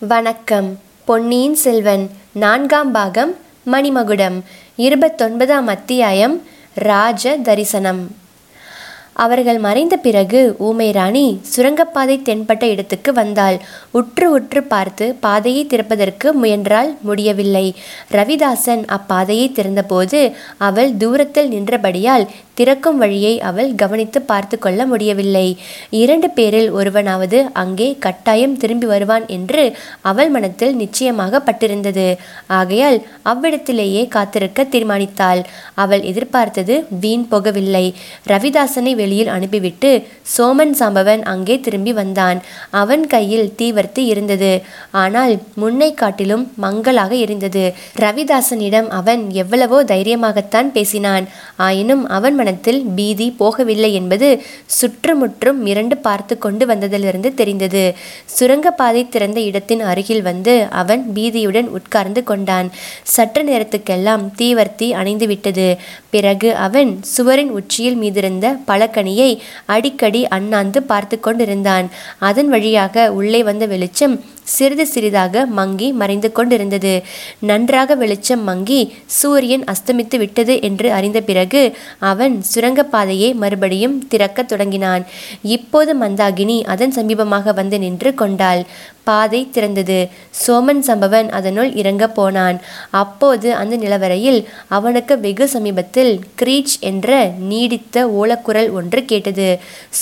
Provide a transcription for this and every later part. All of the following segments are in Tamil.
வணக்கம். பொன்னியின் செல்வன் நான்காம் பாகம் மணிமகுடம் இருபத்தொன்பதாம் அத்தியாயம் ராஜ தரிசனம் அவர்கள் மறைந்த பிறகு ஊமை ராணி சுரங்கப்பாதை தென்பட்ட இடத்துக்கு வந்தாள். உற்று உற்று பார்த்து பாதையை திறப்பதற்கு முயன்றால் முடியவில்லை. ரவிதாசன் அப்பாதையை திறந்தபோது அவள் தூரத்தில் நின்றபடியால் திறக்கும் வழியை அவள் கவனித்து பார்த்து கொள்ள முடியவில்லை. இரண்டு பேரில் ஒருவனாவது அங்கே கட்டாயம் திரும்பி வருவான் என்று அவள் மனத்தில் நிச்சயமாக பட்டிருந்தது. ஆகையால் அவ்விடத்திலேயே காத்திருக்க தீர்மானித்தாள். அவள் எதிர்பார்த்தது வீண் போகவில்லை. ரவிதாசனை வெளியில் அனுப்பிவிட்டு சோமன் சாம்பவன் அங்கே திரும்பி வந்தான். அவன் கையில் தீவர்த்தி இருந்தது. ஆனால் முன்னை காட்டிலும் மங்கலாக இருந்தது. ரவிதாசனிடம் அவன் எவ்வளவோ தைரியமாகத்தான் பேசினான். ஆயினும் அவன் மனத்தில் பீதி போகவில்லை என்பது சுற்றுமுற்றும் மிரண்டு பார்த்து கொண்டு வந்ததிலிருந்து தெரிந்தது. சுரங்கப்பாதை திறந்த இடத்தின் அருகில் வந்து அவன் பீதியுடன் உட்கார்ந்து கொண்டான். சற்று நேரத்துக்கெல்லாம் தீவர்த்தி அணைந்துவிட்டது. பிறகு அவன் சுவரின் உச்சியில் மீதிருந்த பழக்கனியை அடிக்கடி அண்ணாந்து பார்த்து கொண்டிருந்தான் அதன் வழியாக உள்ளே வந்த வெளிச்சம் சிறிது சிறிதாக மங்கி மறைந்து கொண்டிருந்தது. நன்றாக வெளிச்சம் மங்கி சூரியன் அஸ்தமித்து விட்டது என்று அறிந்த பிறகு அவன் சுரங்கப்பாதையை மறுபடியும் திறக்கத் தொடங்கினான். இப்போது மந்தாகினி அதன் சமீபமாக வந்து நின்று கொண்டாள். பாதை திறந்தது. சோமன் சம்பவன் அதனுள் இறங்க போனான். அப்போது அந்த நிலவரையில் அவனுக்கு வெகு சமீபத்தில் கிரீச் என்ற நீடித்த ஓலக்குரல் ஒன்று கேட்டது.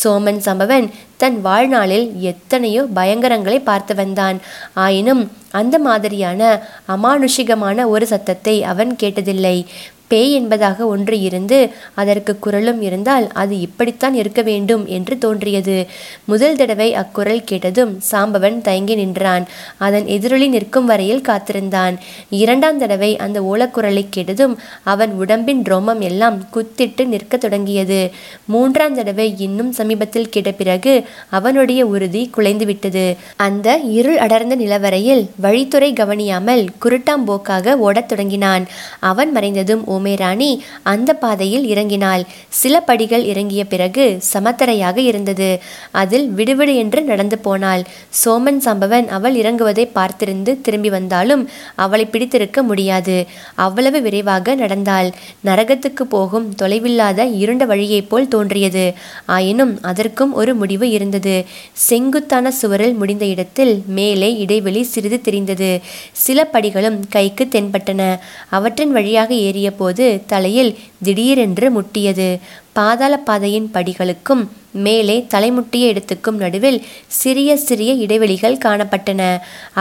சோமன் சம்பவன் தன் வாழ்நாளில் எத்தனையோ பயங்கரங்களை பார்த்து வந்தான். ஆயினும் அந்த மாதிரியான அமானுஷிகமான ஒரு சத்தத்தை அவன் கேட்டதில்லை. பேய் என்பதாக ஒன்று இருந்து அதற்கு குரலும் இருந்தால் அது இப்படித்தான் இருக்க வேண்டும் என்று தோன்றியது. முதல் தடவை அக்குரல் கேட்டதும் சாம்பவன் தயங்கி நின்றான். அதன் எதிரொலி நிற்கும் வரையில் காத்திருந்தான். இரண்டாம் தடவை அந்த ஓலக்குரலை கேட்டதும் அவன் உடம்பின் ரோமம் எல்லாம் குத்திட்டு நிற்க தொடங்கியது. மூன்றாம் தடவை இன்னும் சமீபத்தில் கேட்ட பிறகு அவனுடைய உறுதி குலைந்து விட்டது அந்த இருள் அடர்ந்த நிலவரையில் வழித்துறை கவனியாமல் குருட்டாம்போக்காக ஓடத் தொடங்கினான். அவன் மறைந்ததும் ஓமேராணி அந்த பாதையில் இறங்கினாள். சில படிகள் இறங்கிய பிறகு சமத்தரையாக இருந்தது. அதில் விடுவிடு என்று நடந்து போனாள். சோமன் சம்பவன் அவள் இறங்குவதை பார்த்திருந்து திரும்பி வந்தாலும் அவளை பிடித்திருக்க முடியாது. அவ்வளவு விரைவாக நடந்தாள். நரகத்துக்கு போகும் தொலைவில்லாத இருண்ட வழியைப் போல் தோன்றியது. ஆயினும் அதற்கும் ஒரு முடிவு இருந்தது. செங்குத்தான சுவரில் முடிந்த இடத்தில் மேலே இடைவெளி சிறிது தெரிந்தது. சில படிகளும் கைக்கு தென்பட்டன. அவற்றின் வழியாக ஏறிய போது தலையில் திடீரென்று முட்டியது. பாதாள பாதையின் படிகளுக்கும் மேலே தலைமுட்டிய இடத்துக்கும் நடுவில் சிறிய சிறிய இடைவெளிகள் காணப்பட்டன.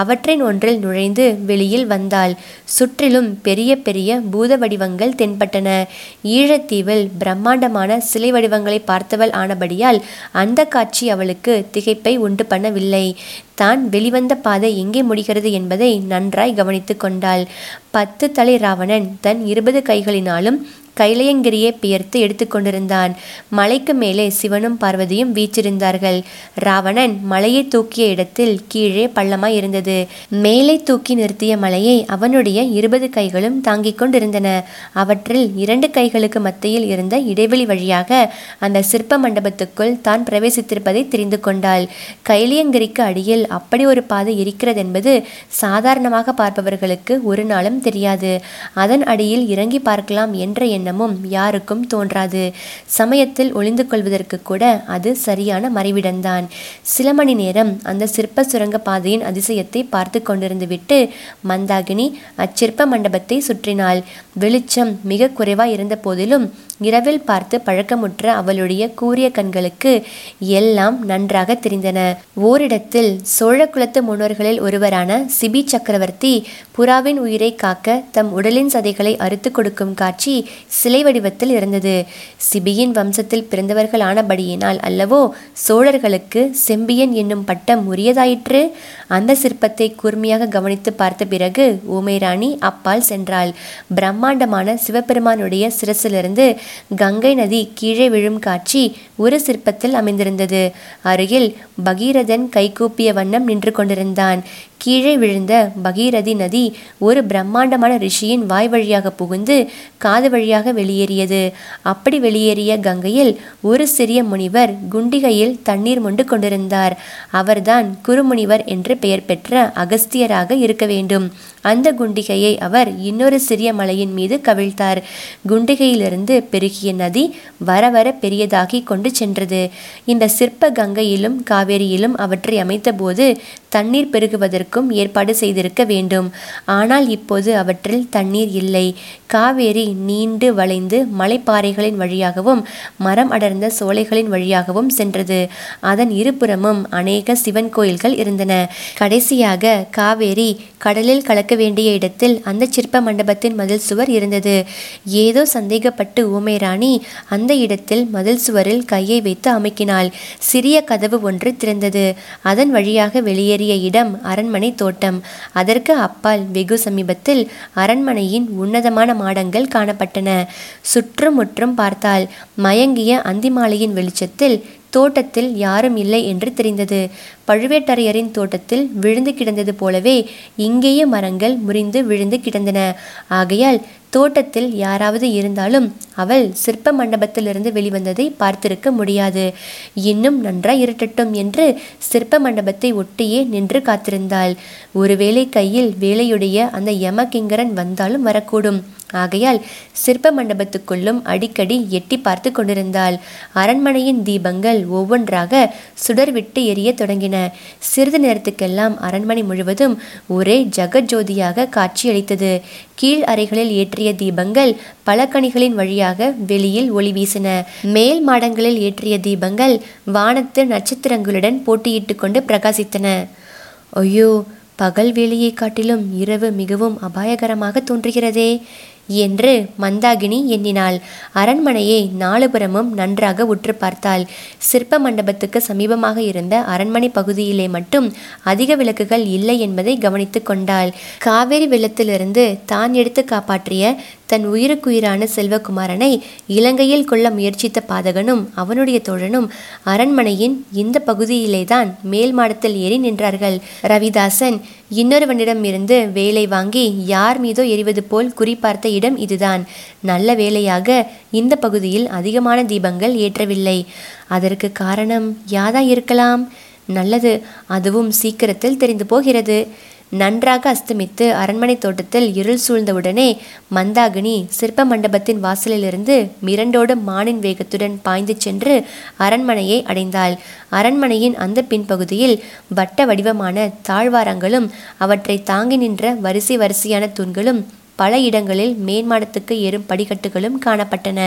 அவற்றின் ஒன்றில் நுழைந்து வெளியில் வந்தாள். சுற்றிலும் பெரிய பெரிய பூத வடிவங்கள் தென்பட்டன. ஈழத்தீவில் பிரம்மாண்டமான சிலை வடிவங்களை பார்த்தவள் ஆனபடியால் அந்த காட்சி அவளுக்கு திகைப்பை உண்டு பண்ணவில்லை. தான் வெளிவந்த பாதை எங்கே முடிகிறது என்பதை நன்றாய் கவனித்து கொண்டாள். பத்து தலை ராவணன் தன் இருபது கைகளினாலும் கைலையங்கிரியை பெயர்த்து எடுத்துக்கொண்டிருந்தான் மலைக்கு மேலே சிவனும் பார்வதியும் வீச்சிருந்தார்கள் ராவணன் மலையை தூக்கிய இடத்தில் கீழே பள்ளமாய் இருந்தது. மேலே தூக்கி நிறுத்திய மலையை அவனுடைய இருபது கைகளும் தாங்கிக் கொண்டிருந்தன. அவற்றில் இரண்டு கைகளுக்கு மத்தியில் இருந்த இடைவெளி வழியாக அந்த சிற்ப மண்டபத்துக்குள் தான் பிரவேசித்திருப்பதை தெரிந்து கொண்டாள். கைலியங்கிரிக்கு அடியில் அப்படி ஒரு பாதை இருக்கிறது என்பது சாதாரணமாக பார்ப்பவர்களுக்கு ஒரு நாளும் தெரியாது. அதன் அடியில் இறங்கி பார்க்கலாம் என்ற எண்ணமும் யாருக்கும் தோன்றாது. சமயத்தில் ஒளிந்து கொள்வதற்கு கூட அது சரியான மறைவிடம்தான். சில மணி நேரம் அந்த சிற்ப சுரங்க பாதையின் அதிசயத்தை பார்த்து கொண்டிருந்து விட்டு மந்தாகினி அச்சிற்ப மண்டபத்தை சுற்றினாள். வெளிச்சம் மிக குறைவாய் இருந்த போதிலும் இரவில் பார்த்து பழக்கமுற்ற அவளுடைய கூரிய கண்களுக்கு எல்லாம் நன்றாக தெரிந்தன. ஓரிடத்தில் சோழ குலத்து முன்னோர்களில் ஒருவரான சிபி சக்கரவர்த்தி புறாவின் உயிரை காக்க தம் உடலின் சதைகளை அறுத்து கொடுக்கும் காட்சி சிலை வடிவத்தில் இருந்தது. சிபியின் வம்சத்தில் பிறந்தவர்கள் ஆனபடியினால் அல்லவோ சோழர்களுக்கு செம்பியன் என்னும் பட்டம் உரியதாயிற்று. அந்த சிற்பத்தை கூர்மையாக கவனித்து பார்த்த பிறகு ஊமைராணி அப்பால் சென்றாள். பிரம்மாண்டமான சிவபெருமானுடைய சிரசிலிருந்து கங்கை நதி கீழே விழும் காட்சி ஒரு சிற்பத்தில் அமைந்திருந்தது. அருகில் பகீரதன் கைகூப்பிய வண்ணம் நின்று கொண்டிருந்தான். கீழே விழுந்த பகீரதி நதி ஒரு பிரம்மாண்டமான ரிஷியின் வாய் வழியாக புகுந்து காது வழியாக வெளியேறியது. அப்படி வெளியேறிய கங்கையில் ஒரு சிறிய முனிவர் குண்டிகையில் தண்ணீர் மொண்டு கொண்டிருந்தார். அவர்தான் குருமுனிவர் என்று பெயர் பெற்ற அகஸ்தியராக இருக்க வேண்டும். அந்த குண்டிகையை அவர் இன்னொரு சிறிய மலையின் மீது கவிழ்த்தார். குண்டிகையிலிருந்து பெருகிய நதி வர வர பெரியதாகி கொண்டு சென்றது. இந்த சிற்ப கங்கையிலும் காவேரியிலும் அவற்றை அமைத்தபோது தண்ணீர் பெருகுவதற்கும் ஏற்பாடு செய்திருக்க வேண்டும். ஆனால் இப்போது அவற்றில் தண்ணீர் இல்லை. காவேரி நீண்டு வளைந்து மலைப்பாறைகளின் வழியாகவும் மரம் அடர்ந்த சோலைகளின் வழியாகவும் சென்றது. அதன் இருபுறமும் அநேக சிவன் கோயில்கள் இருந்தன. கடைசியாக காவேரி கடலில் கலக்க வேண்டிய இடத்தில் அந்த சிற்ப மண்டபத்தின் மதில் சுவர் இருந்தது. ஏதோ சந்தேகப்பட்டு ஊமை ராணி அந்த இடத்தில் மதில் சுவரில் கையை வைத்து அமைக்கினாள். சிறிய கதவு ஒன்று திறந்தது. அதன் வழியாக வெளியேறிய இடம் அரண்மனை தோட்டம். அதற்கு அப்பால் வெகு சமீபத்தில் அரண்மனையின் உன்னதமான மாடங்கள் காணப்பட்டன. சுற்றும் முற்றும் பார்த்தால் மயங்கிய அந்திமாலையின் வெளிச்சத்தில் தோட்டத்தில் யாரும் இல்லை என்று தெரிந்தது. பழுவேட்டரையரின் தோட்டத்தில் விழுந்து கிடந்தது போலவே இங்கேயே மரங்கள் முறிந்து விழுந்து கிடந்தன. ஆகையால் தோட்டத்தில் யாராவது இருந்தாலும் அவள் சிற்ப மண்டபத்திலிருந்து வெளிவந்ததை பார்த்திருக்க முடியாது. இன்னும் நன்றாய் இருட்டட்டும் என்று சிற்ப மண்டபத்தை ஒட்டியே நின்று காத்திருந்தாள். ஒருவேளை கையில் வேலையுடைய அந்த யமகிங்கரன் வந்தாலும் வரக்கூடும். ஆகையால் சிற்ப மண்டபத்துக்குள்ளும் அடிக்கடி எட்டி பார்த்து கொண்டிருந்தாள். அரண்மனையின் தீபங்கள் ஒவ்வொன்றாக சுடர்விட்டு எரிய தொடங்கின. சிறிது நேரத்துக்கெல்லாம் அரண்மனை முழுவதும் ஒரே ஜெகஜோதியாக காட்சியளித்தது. கீழ் அறைகளில் ஏற்றிய தீபங்கள் பலகணிகளின் வழியாக வெளியில் ஒளி வீசின. மேல் மாடங்களில் ஏற்றிய தீபங்கள் வானத்து நட்சத்திரங்களுடன் போட்டியிட்டு கொண்டு பிரகாசித்தன. ஐயோ பகல் வேலையை காட்டிலும் இரவு மிகவும் அபாயகரமாக தோன்றுகிறதே. என்று மந்தாகினி எண்ணினாள். அரண்மனையை நாலுபுறமும் நன்றாக உற்று பார்த்தாள். சிற்ப மண்டபத்துக்கு சமீபமாக இருந்த அரண்மனை பகுதியிலே மட்டும் அதிக விளக்குகள் இல்லை என்பதை கவனித்து கொண்டாள். காவேரி வெள்ளத்திலிருந்து தான் எடுத்து காப்பாற்றிய தன் உயிருக்குயிரான செல்வகுமாரனை இலங்கையில் கொள்ள முயற்சித்த பாதகனும் அவனுடைய தோழனும் அரண்மனையின் இந்த பகுதியிலேதான் மேல் மாடத்தில் ஏறி நின்றார்கள். ரவிதாசன் இன்னொருவனிடம் இருந்து வேலை வாங்கி யார் மீதோ எரிவது போல் குறிப்பார்த்த இடம் இதுதான். நல்ல வேலையாக இந்த பகுதியில் அதிகமான தீபங்கள் ஏற்றவில்லை. அதற்கு காரணம் யாதா இருக்கலாம் நல்லது அதுவும் சீக்கிரத்தில் தெரிந்து போகிறது. நன்றாக அஸ்தமித்து அரண்மனை தோட்டத்தில் இருள் சூழ்ந்தவுடனே மந்தாகினி சிற்ப மண்டபத்தின் வாசலிலிருந்து மிரண்டோடு மானின் வேகத்துடன் பாய்ந்து சென்று அரண்மனையை அடைந்தாள். அரண்மனையின் அந்த பின்பகுதியில் வட்ட வடிவமான தாழ்வாரங்களும் அவற்றை தாங்கி நின்ற வரிசை வரிசையான தூண்களும் பல இடங்களில் மேன்மாடத்துக்கு ஏறும் படிக்கட்டுகளும் காணப்பட்டன.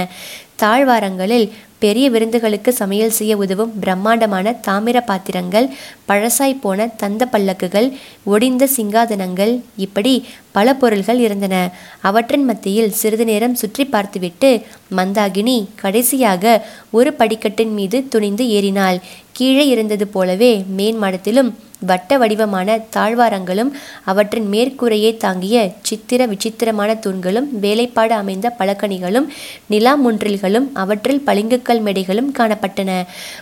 தாழ்வாரங்களில் பெரிய விருந்துகளுக்கு சமையல் செய்ய உதவும் பிரம்மாண்டமான தாமிர பாத்திரங்கள் பழசாய் போன தந்த பல்லக்குகள் ஒடிந்த சிங்காதனங்கள் இப்படி பல பொருள்கள் இருந்தன. அவற்றின் மத்தியில் சிறிது நேரம் சுற்றி பார்த்துவிட்டு மந்தாகினி கடைசியாக ஒரு படிக்கட்டின் மீது துணிந்து ஏறினாள். கீழே இருந்தது போலவே மேன்மாடத்திலும் வட்ட வடிவமான தாழ்வாரங்களும் அவற்றின் மேற்கூரையை தாங்கிய சித்திர விசித்திரமான தூண்களும் வேலைப்பாடு அமைந்த பழக்கணிகளும் நிலா முன்றில்களும் அவற்றில் பளிங்குக்கல் மேடைகளும் காணப்பட்டன.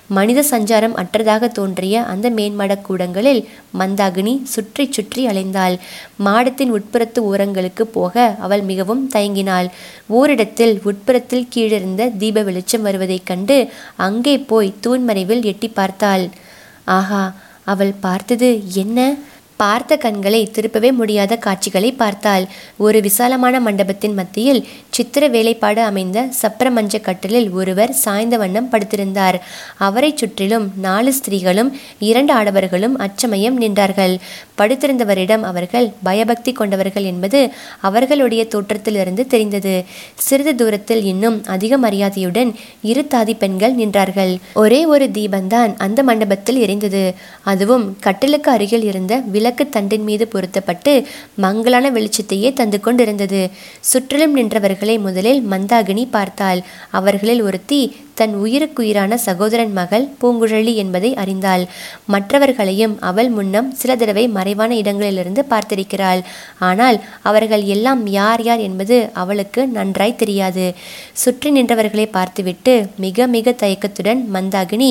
மனித சஞ்சாரம் அற்றதாக தோன்றிய அந்த மேன்மடக் கூடங்களில் மந்தாகினி சுற்றி சுற்றி அலைந்தாள். மாடத்தின் உட்புறத்து ஓரங்களுக்கு போக அவள் மிகவும் தயங்கினாள். ஓரிடத்தில் உட்புறத்தில் கீழிருந்த தீப வெளிச்சம் வருவதைக் கண்டு அங்கே போய் தூண்மறைவில் எட்டி பார்த்தாள். ஆஹா! அவள் பார்த்தது என்ன? பார்த்த கண்களை திருப்பவே முடியாத காட்சிகளை பார்த்தாள். ஒரு விசாலமான மண்டபத்தின் மத்தியில் சித்திர வேலைப்பாடு அமைந்த சப்பரமஞ்ச கட்டிலில் ஒருவர் சாய்ந்த வண்ணம் படுத்திருந்தார். அவரை சுற்றிலும் நாலு ஸ்திரீகளும் இரண்டு ஆடவர்களும் அச்சமயம் நின்றார்கள். படுத்திருந்தவரிடம் அவர்கள் பயபக்தி கொண்டவர்கள் என்பது அவர்களுடைய தோற்றத்திலிருந்து தெரிந்தது. சிறிது தூரத்தில் இன்னும் அதிக மரியாதையுடன் இரு தாதி பெண்கள் நின்றார்கள். ஒரே ஒரு தீபந்தான் அந்த மண்டபத்தில் எரிந்தது. அதுவும் கட்டிலுக்கு அருகில் இருந்த விளக்கு தண்டின் மீது பொருத்தப்பட்டு மங்களான வெளிச்சத்தையே தந்து கொண்டிருந்தது. சுற்றிலும் நின்றவர்களை முதலில் மந்தாகினி பார்த்தாள். அவர்களில் ஒருத்தி தன் உயிருக்குயிரான சகோதரன் மகள் பூங்குழலி என்பதை அறிந்தாள். மற்றவர்களையும் அவள் முன்னம் சில தடவை மறைவான இடங்களிலிருந்து பார்த்திருக்கிறாள். ஆனால் அவர்கள் எல்லாம் யார் யார் என்பது அவளுக்கு நன்றாய் தெரியாது. சுற்றி நின்றவர்களை பார்த்துவிட்டு மிக மிக தயக்கத்துடன் மந்தாகினி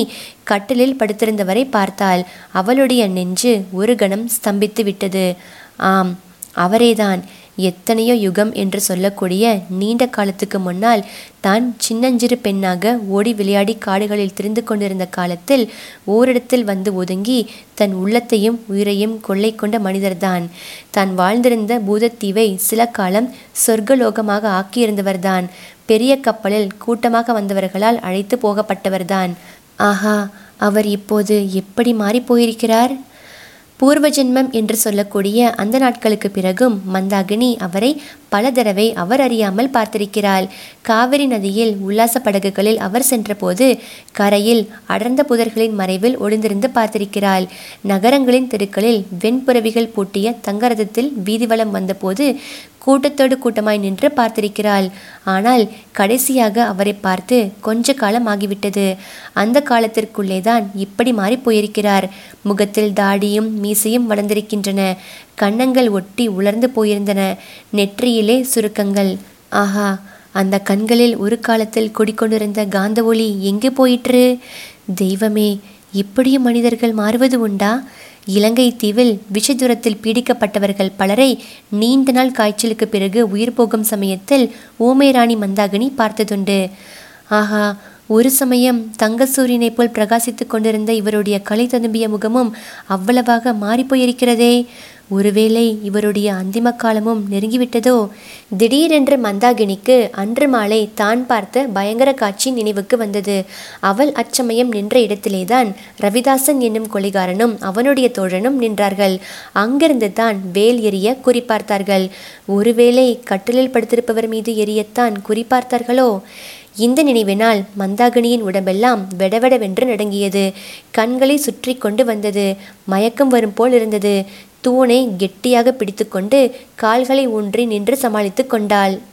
கட்டிலில் படுத்திருந்தவரை பார்த்தாள். அவளுடைய நெஞ்சு ஒரு கணம் ஸ்தம்பித்து விட்டது ஆம் அவரேதான். எத்தனையோ யுகம் என்று சொல்லக்கூடிய நீண்ட காலத்துக்கு முன்னால் தான் சின்னஞ்சிறு பெண்ணாக ஓடி விளையாடி காடுகளில் திரிந்து கொண்டிருந்த காலத்தில் ஓரிடத்தில் வந்து ஒதுங்கி தன் உள்ளத்தையும் உயிரையும் கொள்ளை கொண்ட மனிதர்தான். தான் வாழ்ந்திருந்த பூதத்தீவை சில காலம் சொர்க்கலோகமாக ஆக்கியிருந்தவர்தான். பெரிய கப்பலில் கூட்டமாக வந்தவர்களால் அழைத்து போகப்பட்டவர்தான். ஆஹா அவர் இப்போது எப்படி மாறிப் போயிருக்கிறார்? பூர்வ ஜென்மம் என்று சொல்லக்கூடிய அந்த நாட்களுக்கு பிறகும் மந்தாகினி அவரை பல தடவை அவர் அறியாமல் பார்த்திருக்கிறாள். காவிரி நதியில் உல்லாச படகுகளில் அவர் சென்றபோது கரையில் அடர்ந்த புதர்களின் மறைவில் ஒளிந்திருந்து பார்த்திருக்கிறாள். நகரங்களின் தெருக்களில் வெண்புறவிகள் பூட்டிய தங்கரதத்தில் வீதிவலம் வந்தபோது கூட்டத்தோடு கூட்டமாய் நின்று பார்த்திருக்கிறாள். ஆனால் கடைசியாக அவரை பார்த்து கொஞ்ச காலம் ஆகிவிட்டது. அந்த காலத்திற்குள்ளேதான் இப்படி மாறி போயிருக்கிறார். முகத்தில் தாடியும் மீசையும் வளர்ந்திருக்கின்றன. கன்னங்கள் ஒட்டி உலர்ந்து போயிருந்தன. நெற்றியிலே சுருக்கங்கள். ஆஹா அந்த கண்களில் ஒரு காலத்தில் குடிக்கொண்டிருந்த காந்த ஒளி எங்கே போயிற்று? தெய்வமே இப்படியும் மனிதர்கள் மாறுவது உண்டா? இலங்கை தீவில் விஷதுரத்தில் பீடிக்கப்பட்டவர்கள் பலரை நீண்ட நாள் காய்ச்சலுக்கு பிறகு உயிர் போகும் சமயத்தில் ஊமை ராணி மந்தாகினி பார்த்ததுண்டு. ஆஹா ஒரு சமயம் தங்க சூரியனைப் போல் பிரகாசித்துக் கொண்டிருந்த இவருடைய கலை ததும்பிய முகமும் அவ்வளவாக மாறிப்போயிருக்கிறதே. ஒருவேளை இவருடைய அந்திம காலமும் நெருங்கிவிட்டதோ? திடீரென்று மந்தாகினிக்கு அன்று மாலை தான் பார்த்த பயங்கர காட்சி நினைவுக்கு வந்தது. அவள் அச்சமயம் நின்ற இடத்திலேதான் ரவிதாசன் என்னும் கொலைகாரனும் அவனுடைய தோழனும் நின்றார்கள். அங்கிருந்து தான் வேல் எரிய குறிப்பார்த்தார்கள் ஒருவேளை கட்டிலில் படுத்திருப்பவர் மீது எரியத்தான் குறிப்பார்த்தார்களோ இந்த நினைவினால் மந்தாகினியின் உடம்பெல்லாம் வெடவெடவென்று நடுங்கியது. கண்களை சுற்றி கொண்டு வந்தது. மயக்கம் வரும் போல் இருந்தது. தூணை கெட்டியாக பிடித்துக்கொண்டு கால்களை ஊன்றி நின்று சமாளித்து கொண்டாள்.